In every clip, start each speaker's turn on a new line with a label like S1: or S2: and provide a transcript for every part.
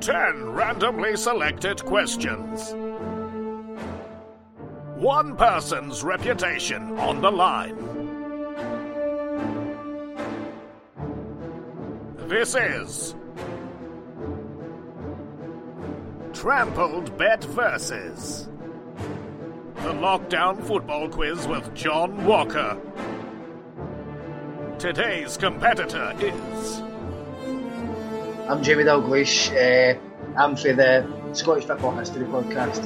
S1: 10 randomly selected questions. One person's reputation on the line. This is Trample Bet Versus. The Lockdown Football Quiz with John Walker. Today's competitor is.
S2: I'm Jamie Dalglish. Uh, I'm for the Scottish Football History podcast.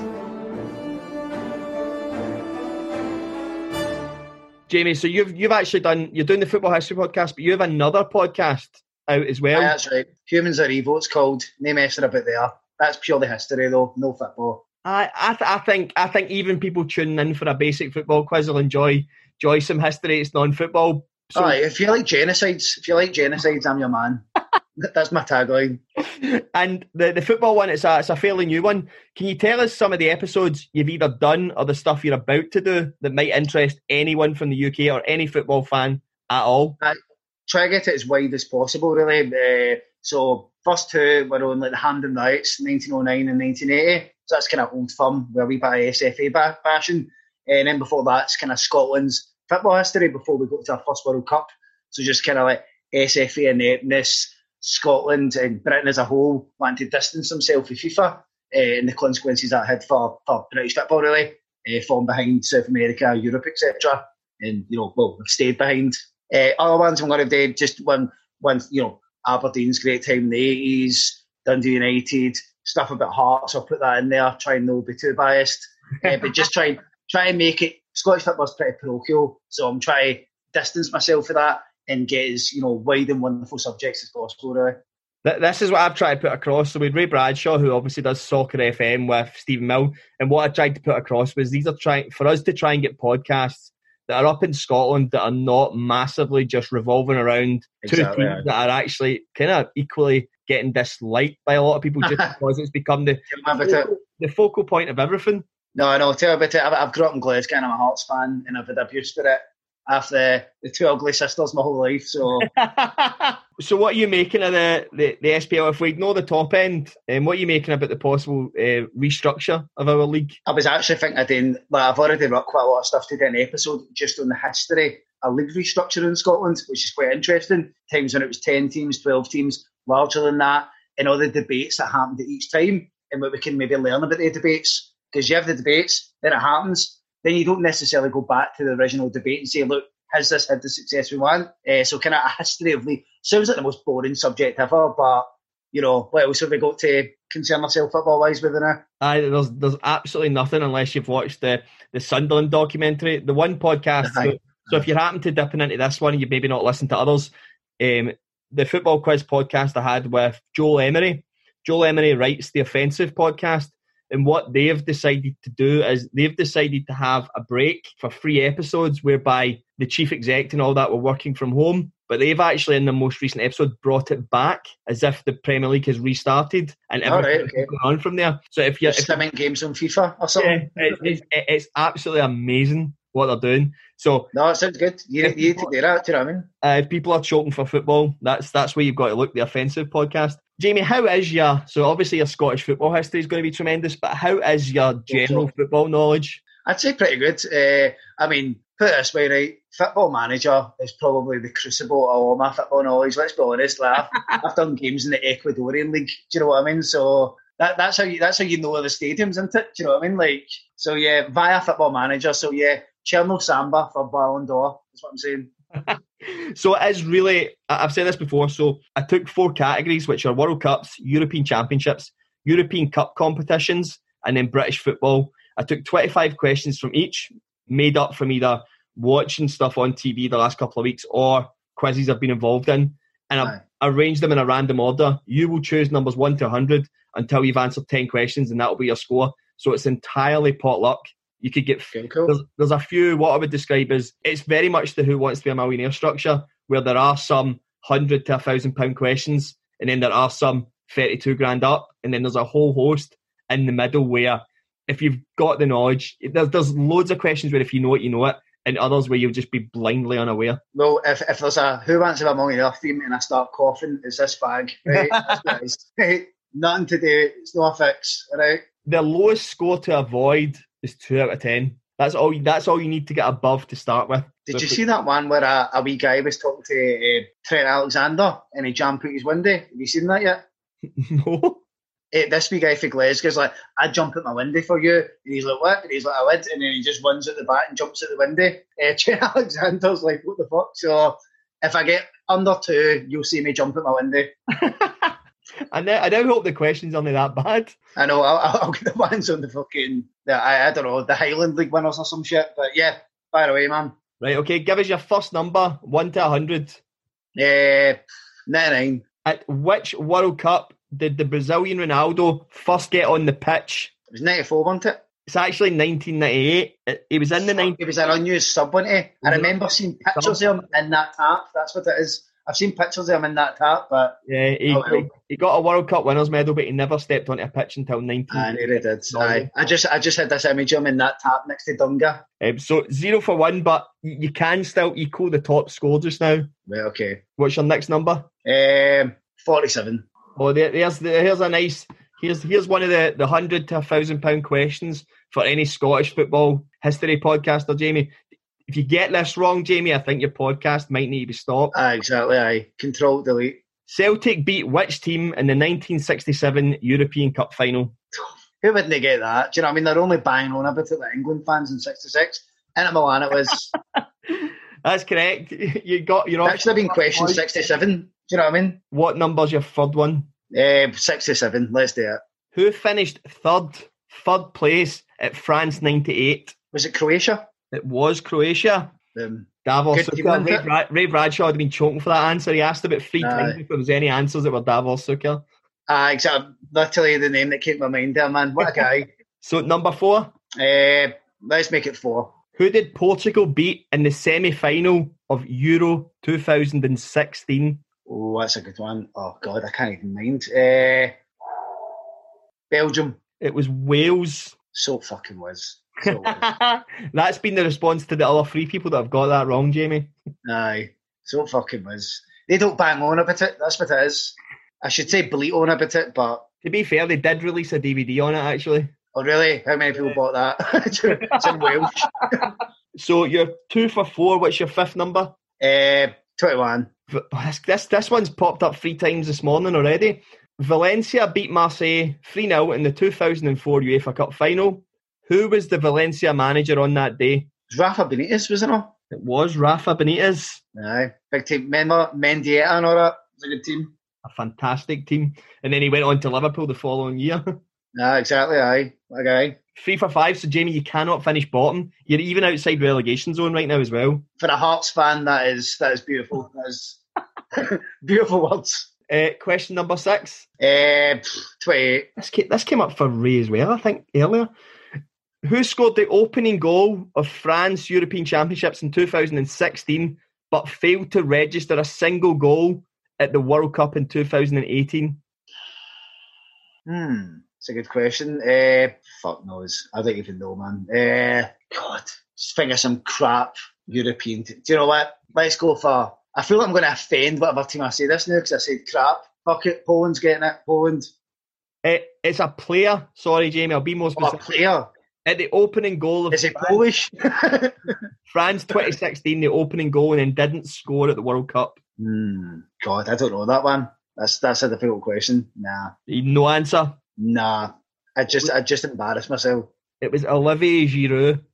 S3: Jamie, so you've you've actually done you're doing the football history podcast, but you have another podcast out as well.
S2: Aye, that's right. Humans are evil. It's called. No messing about there. That's purely history though, no football.
S3: I I, th- I think I think even people tuning in for a basic football quiz will enjoy enjoy some history. It's non-football.
S2: So, Aye, if you like genocides, if you like genocides, I'm your man. That's my tagline.
S3: And the, the football one, it's a, it's a fairly new one. Can you tell us some of the episodes you've either done or the stuff you're about to do that might interest anyone from the UK or any football fan at all?
S2: I try to get it as wide as possible, really. Uh, so, first two were on like the Hampden Riots, 1909 and 1980. So that's kind of old firm where we buy SFA fashion. And then before that, it's kind of Scotland's football history before we got to our first World Cup. So just kind of like SFA ineptness, Scotland and Britain as a whole wanting to distance themselves from FIFA uh, and the consequences that had for, for British football, really, uh, falling behind South America, Europe, etc. And, you know, well, we've stayed behind. Uh, other ones I'm going to do just one, one, you know, Aberdeen's great time in the 80s, Dundee United, stuff about Hearts, I'll put that in there, try and not be too biased. uh, but just try, try and make it, Scottish football's pretty parochial, so I'm trying to distance myself from that and get as you know wide and wonderful subjects as possible. Really.
S3: This is what I've tried to put across. So with Ray Bradshaw, who obviously does Soccer FM with Stephen Mill, and what I tried to put across was these are trying for us to try and get podcasts that are up in Scotland that are not massively just revolving around exactly, two teams that are actually kind of equally getting disliked by a lot of people just because it's become the, focal, the focal point of everything.
S2: No, no, tell me about it. I've, I've grown up in Glasgow and I'm a Hearts fan and I've had abuse for it after the two ugly sisters my whole life. So,
S3: so what are you making of the, the, the SPL? If we ignore the top end, and um, what are you making about the possible uh, restructure of our league?
S2: I was actually thinking, doing, like, I've already wrote quite a lot of stuff to do an episode just on the history of league restructure in Scotland, which is quite interesting. Times when it was 10 teams, 12 teams, larger than that, and all the debates that happened at each time, and what we can maybe learn about the debates. Because you have the debates, then it happens, then you don't necessarily go back to the original debate and say, look, has this had the success we want? Uh, so kind of a history of the sounds like the most boring subject ever, but you know, what else have we got to concern ourselves football wise with now?
S3: Aye, there's there's absolutely nothing unless you've watched the the Sunderland documentary. The one podcast. So, so, if you happen to dip into this one, you maybe not listen to others. Um, the football quiz podcast I had with Joel Emery. Joel Emery writes the offensive podcast. And what they've decided to do is they've decided to have a break for three episodes whereby the chief exec and all that were working from home. But they've actually, in the most recent episode, brought it back as if the Premier League has restarted and everything right, okay. going on from there. So if you're
S2: stimming games on FIFA or something,
S3: yeah, it, it's, it's absolutely amazing what they're doing. So
S2: no, it sounds good. You, you need to do that. Do you know what I mean?
S3: Uh, if people are choking for football, that's that's where you've got to look. The offensive podcast. Jamie, how is your so obviously your Scottish football history is going to be tremendous, but how is your general football knowledge?
S2: I'd say pretty good. Uh, I mean, put it this way, right? Football manager is probably the crucible of all my football knowledge. Let's be honest. Like, I've, I've done games in the Ecuadorian league. Do you know what I mean? So that, that's how you that's how you know the stadiums, isn't it? Do you know what I mean? Like, so yeah, via Football Manager. So yeah, Cherno Samba for Ballon d'Or. That's what I'm saying.
S3: so it is really, I've said this before. So I took four categories, which are World Cups, European Championships, European Cup competitions, and then British football. I took 25 questions from each, made up from either watching stuff on TV the last couple of weeks or quizzes I've been involved in. and I've arranged them in a random order. You will choose numbers one to 100 until you've answered 10 questions, and that will be your score. So it's entirely pot luck. You could get.
S2: Cool.
S3: There's, there's a few, what I would describe as it's very much the Who Wants to Be a Millionaire structure, where there are some 100 to a 1,000 pound questions, and then there are some 32 grand up, and then there's a whole host in the middle where if you've got the knowledge, there's, there's loads of questions where if you know it, you know it, and others where you'll just be blindly unaware.
S2: Well, if, if there's a Who Wants to Be a Millionaire theme and I start coughing, it's this bag, right? That's what right? Nothing to do, it's no fix, right?
S3: The lowest score to avoid is two out of ten. That's all. That's all you need to get above to start with.
S2: Did
S3: So
S2: you see that one where a, a wee guy was talking to uh, Trent Alexander and he jumped out his window? Have you seen that yet?
S3: no.
S2: Eh, this wee guy for Glasgow's like, I'd jump at my window for you. And he's like, what? And he's like, I would. And then he just runs at the back and jumps at the window. Uh, Trent Alexander's like, what the fuck? So if I get under two, you'll see me jump at my window.
S3: I know. I now hope the questions aren't that bad.
S2: I know, I'll, I'll get the ones on the fucking, the, I, I don't know, the Highland League winners or some shit. But yeah, fire away, man.
S3: Right. Okay. Give us your first number, one to hundred.
S2: Uh, 99.
S3: At which World Cup did the Brazilian Ronaldo first get on the pitch?
S2: It was 94, wasn't it?
S3: It's actually 1998. It- He was in the 90s.
S2: It was an unused sub, wasn't it? I remember seeing pictures of him in that tap. That's what it is. I've seen pictures of him in that tap, but
S3: Yeah, he,
S2: Oh, well.
S3: he got a World Cup winners medal, but he never stepped onto a pitch until 19.
S2: I nearly did. Aye. I just I just had this image of him in that tap next to Dunga.
S3: Um, so zero for one, but you can still equal the top score just now.
S2: Right, okay.
S3: What's your next number?
S2: Um, 47.
S3: Oh, there, there's the, here's a nice here's here's one of the the hundred to a thousand pound questions for any Scottish football history podcaster, Jamie. If you get this wrong, Jamie, I think your podcast might need to be stopped.
S2: Aye, exactly. Aye. Control delete.
S3: Celtic beat which team in the 1967 European Cup final?
S2: Who wouldn't they get that? Do you know what I mean? They're only banging on about it the England fans in 66. Inter Milan it was.
S3: That's correct. You got your
S2: that should have been question 67. Do you know what I mean?
S3: What number's your third one?
S2: Uh, 67. Let's do it.
S3: Who finished third third place at France 98?
S2: Was it Croatia?
S3: It was Croatia.
S2: Um,
S3: Davor
S2: Good team,
S3: Suker.
S2: wasn't
S3: Ray? Ray Bradshaw had been choking for that answer. He asked about three
S2: Aye.
S3: times if there was any answers that were Davor Suker.
S2: aye, exactly. Literally the name that came to my mind there, man. What a guy.
S3: So number four,
S2: uh, let's make it four.
S3: who did Portugal beat in the semi-final of Euro 2016?
S2: Oh, that's a good one. Oh, God, I can't even mind. Uh, Belgium.
S3: It was Wales.
S2: So fucking was. So was.
S3: That's been the response to the other three people that have got that wrong, Jamie.
S2: Aye. So fucking was. They don't bang on about it. That's what it is. I should say bleat on about it, but
S3: To be fair, they did release a DVD on it actually.
S2: oh really? How many people bought that? it's in Welsh.
S3: So you're two for four. What's your fifth number?
S2: Uh, Twenty-one.
S3: Oh, This, this, this one's popped up three times this morning already. Valencia beat Marseille 3 0 in the 2004 UEFA Cup final. Who was the Valencia manager on that day?
S2: It was Rafa Benitez, wasn't it?
S3: It was Rafa Benitez.
S2: Aye. Big team. Remember Mendieta and all that? It was a good team.
S3: A fantastic team. And then he went on to Liverpool the following year.
S2: Aye, exactly. Aye. okay.
S3: Three for five. So, Jamie, you cannot finish bottom. You're even outside relegation zone right now as well.
S2: For a Hearts fan, that is that is beautiful. That is beautiful words.
S3: Uh, question number six.
S2: Uh, twenty-eight.
S3: This came, this came up for Ray as well, I think, earlier. Who scored the opening goal of France European Championships in 2016 but failed to register a single goal at the World Cup in 2018?
S2: Hmm, it's a good question. Uh, fuck knows. I don't even know, man. Uh, God, just think of some crap European. T- Do you know what? Let's go for. I feel like I'm going to offend whatever team I say this now because I said crap. Fuck it, Poland's getting it. Poland.
S3: It, it's a player. Sorry, Jamie, I'll be more
S2: What a player.
S3: At the opening goal of
S2: Is it
S3: France,
S2: Polish?
S3: France 2016, the opening goal, and then didn't score at the World Cup.
S2: hmm, God, I don't know that one. That's that's a difficult question. Nah,
S3: No answer.
S2: nah. I just I just embarrassed myself.
S3: It was Olivier Giroud.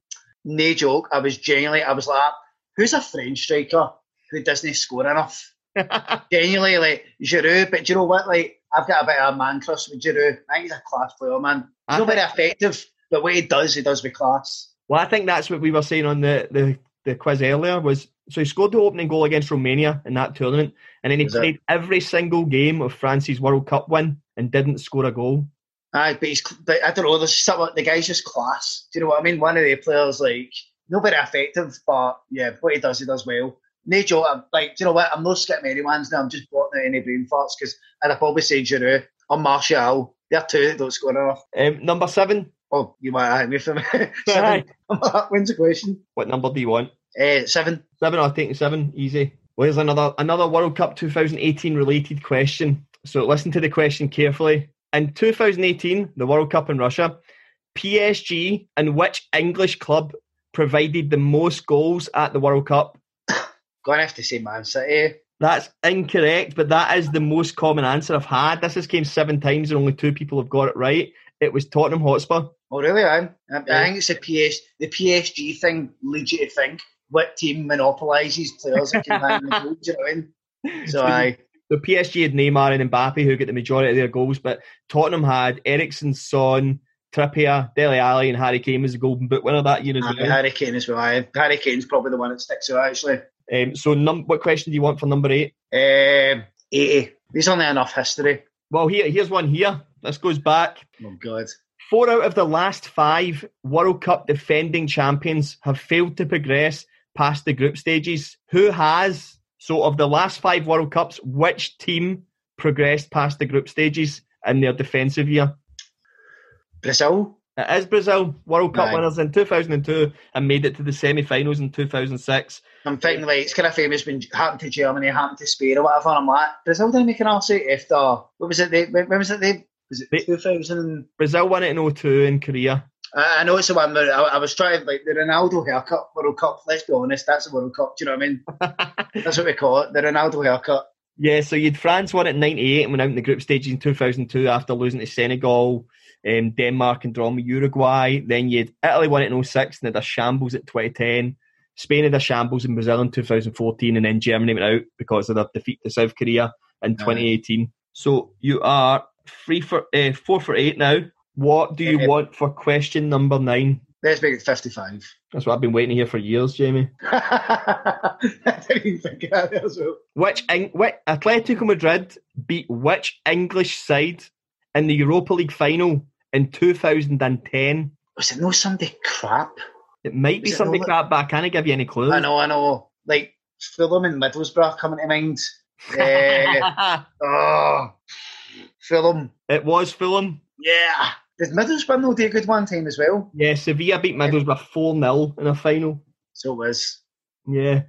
S2: No joke. I was genuinely. I was like, who's a French striker who doesn't score enough? genuinely like Giroud, but do you know what? Like I've got a bit of a man crush with Giroud. I think he's a class player, man. He's
S3: I
S2: not
S3: think-
S2: very effective, but what he does, he does with class.
S3: Well, I think that's what we were saying on the, the the quiz earlier was so he scored the opening goal against Romania in that tournament, and then he
S2: it?
S3: played every single game of France's World Cup win and didn't score a goal.
S2: Aye, but he's, but I don't know. There's something. The guy's just class. Do you know what I mean? One of the players, like, not very effective, but yeah, what he does, he does well. No joke. I'm like, do you know what? I'm not skipping anyone's now. I'm just blotting out any brain farts because I'd have probably said Giroud or Martial. They're two that don't score enough.
S3: Um, number seven.
S2: Oh, you might have me for me. Seven. wins the question.
S3: What number do you want?
S2: Uh, seven.
S3: Seven. I'll take seven. Easy. Well, here's another another World Cup 2018 related question. So listen to the question carefully. In 2018, the World Cup in Russia, PSG and which English club provided the most goals at the World Cup?
S2: To have to say Man City.
S3: That's incorrect, but that is the most common answer I've had. This has came seven times and only two people have got it right. It was Tottenham Hotspur.
S2: Oh, really? I, I. I think it's the PS, the PSG thing leads you to think what team monopolises players that can the goals. You know what I mean? So I.
S3: The PSG had Neymar and Mbappe who get the majority of their goals, but Tottenham had Eriksen, Son, Trippier, Dele Alli, and Harry Kane was the Golden Boot winner that year as well.
S2: Harry Kane as well. Harry Kane's probably the one that sticks out actually.
S3: Um, so, num- what question do you want for number eight?
S2: Um, 80. There's only enough history.
S3: Well, here, here's one here. This goes back.
S2: Oh God.
S3: Four out of the last five World Cup defending champions have failed to progress past the group stages. Who has? So, of the last five World Cups, which team progressed past the group stages in their defensive year?
S2: Brazil.
S3: It is Brazil, World Cup
S2: Aye.
S3: winners in 2002 and made it to the semi finals in 2006.
S2: I'm thinking like it's kind of famous when it happened to Germany, happened to Spain or whatever. I'm like, Brazil didn't make an answer after what was it? They, when was it? They was it 2000?
S3: Brazil won it in 02 in Korea.
S2: I I know it's the one where I, I was trying like the Ronaldo haircut World Cup. Let's be honest, that's the World Cup. Do you know what I mean? That's what we call it, the Ronaldo haircut.
S3: Yeah, so you'd France won it in 98 and went out in the group stages in 2002 after losing to Senegal, um, Denmark and with Uruguay. Then you'd Italy won it in 06 and had a shambles at 2010. Spain had a shambles in Brazil in 2014 and then Germany went out because of their defeat to South Korea in 2018. So you are three for uh, four for eight now. What do you
S2: Yeah.
S3: want for question number nine?
S2: Let's make it 55.
S3: That's what I've been waiting here for years, Jamie.
S2: I didn't even think of that as well.
S3: Which, which Atletico Madrid beat which English side in the Europa League final in 2010?
S2: Was it no Sunday crap?
S3: It might be
S2: Was
S3: something
S2: not-
S3: crap, but I can't give you any clues.
S2: I know, I know. Like Fulham and Middlesbrough coming to mind. Eh, oh, Fulham.
S3: it was Fulham.
S2: Yeah. Did Middlesbrough no do a good one time as well?
S3: Yeah, Sevilla beat Middlesbrough 4 0 in a final.
S2: So it was.
S3: Yeah.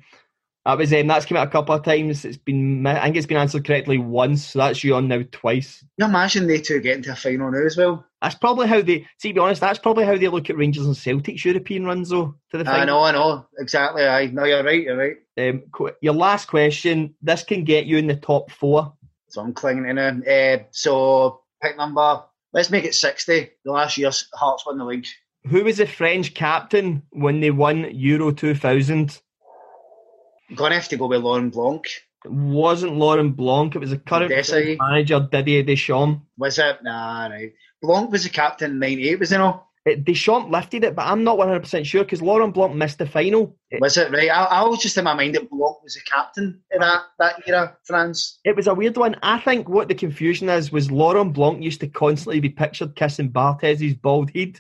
S3: That was um, that's come out a couple of times. It's been I think it's been answered correctly once, so that's you on now twice.
S2: You imagine they two getting to a final now as well.
S3: That's probably how they see. To be honest, that's probably how they look at Rangers and Celtic's European runs, though. To the final.
S2: I know, I know. Exactly. I no, you're right. You're right.
S3: Um, qu- your last question. This can get you in the top four.
S2: So I'm clinging in. Uh, so pick number. Let's make it sixty. The last year Hearts won the league.
S3: Who was the French captain when they won Euro 2000?
S2: Gonna have to go with Laurent Blanc.
S3: It wasn't Laurent Blanc. It was the current manager Didier Deschamps.
S2: Was it? Nah, right. Blanc was the captain in '98, was he not?
S3: It, Deschamps lifted it, but I'm not 100% sure because Laurent Blanc missed the final. It,
S2: Was it right? I, I was just in my mind that Blanc was the captain in that that era, France.
S3: it was a weird one. I think what the confusion is was Laurent Blanc used to constantly be pictured kissing Barthez' bald head.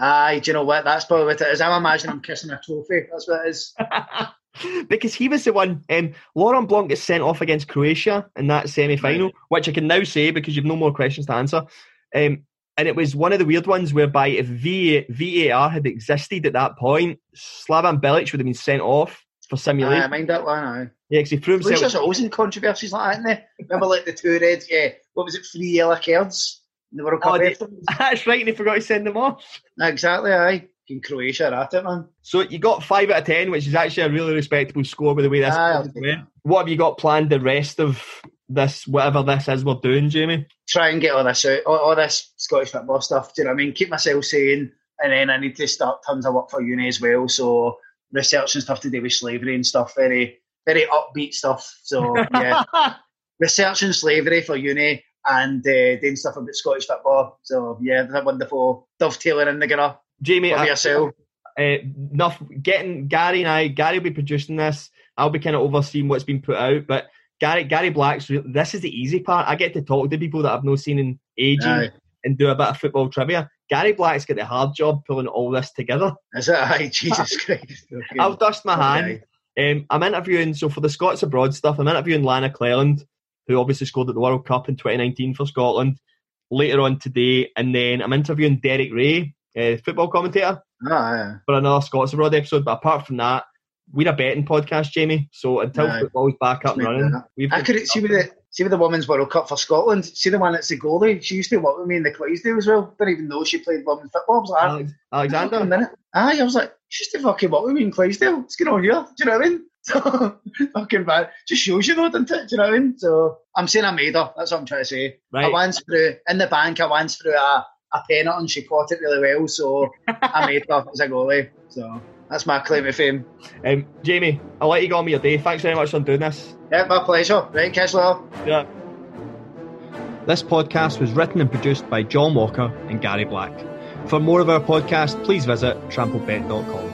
S2: Aye, do you know what? That's probably what it is. I'm imagining I'm kissing a trophy. That's what it is.
S3: because he was the one. Um, Laurent Blanc gets sent off against Croatia in that semi final, which I can now say because you've no more questions to answer. Um, and it was one of the weird ones whereby if VA, VAR had existed at that point, Slaven Bilic would have been sent off for
S2: Aye, I
S3: simulation.
S2: mind that one. Aye.
S3: yeah, because he threw himself.
S2: Croatia's always in controversies like that, isn't they? Remember, like the two reds. Yeah, what was it? Three yellow cards in the World
S3: Oh, they- That's right, and he forgot to send them off.
S2: exactly. Aye. In Croatia, at it, man.
S3: So you got five out of ten, which is actually a really respectable score by the way this.
S2: Aye, I'll
S3: quiz
S2: take
S3: went. What have you got planned the rest of this, whatever this is we're doing, Jamie?
S2: Try and get all this out, all, all this Scottish football stuff. Do you know what I mean? Keep myself sane, and then I need to start tons of work for uni as well. So research and stuff to do with slavery and stuff. Very, very upbeat stuff. So yeah. researching slavery for uni and uh, doing stuff about Scottish football. So yeah, that's a wonderful dovetailing in together
S3: Jamie, I,
S2: yourself.
S3: uh, enough getting Gary and I. Gary will be producing this. I'll be kind of overseeing what's been put out, but. Gary Gary Black's this is the easy part. I get to talk to people that I've not seen in ages
S2: Aye.
S3: and do a bit of football trivia. Gary Black's got the hard job pulling all this together.
S2: Is it? Aye, Jesus Christ. Okay.
S3: I'll dust my hand.
S2: Okay.
S3: Um, I'm interviewing, so for the Scots abroad stuff, I'm interviewing Lana Clelland, who obviously scored at the World Cup in 2019 for Scotland, later on today. And then I'm interviewing Derek Rae, uh, football commentator,
S2: Ah, aye.
S3: for another Scots abroad episode. But apart from that, we're a betting podcast, Jamie. So until
S2: Aye.
S3: football's back up and running, we've
S2: I could see with the see with the women's World Cup for Scotland. See the one that's the goalie. She used to work with me in the Clydesdale as well. Didn't even know she played women's football. I was like,
S3: Alex- Alexander.
S2: minute. Aye, I was like, she used to fucking work with me in Clydesdale. What's going on here? Do you know what I mean? So fucking bad. Just shows you though, doesn't it? Do you know what I mean? So I'm saying I made her. That's what I'm trying to say. I
S3: Right.
S2: once through in the bank. I once through a a penalty and she caught it really well. So I made her as a goalie. So that's my claim to fame.
S3: Um, Jamie, I'll let you go on with your day. Thanks very much for doing this.
S2: Yeah, my pleasure. Right, catch you later.
S3: Yeah. This podcast was written and produced by John Walker and Gary Black. For more of our podcast, please visit tramplebet.com.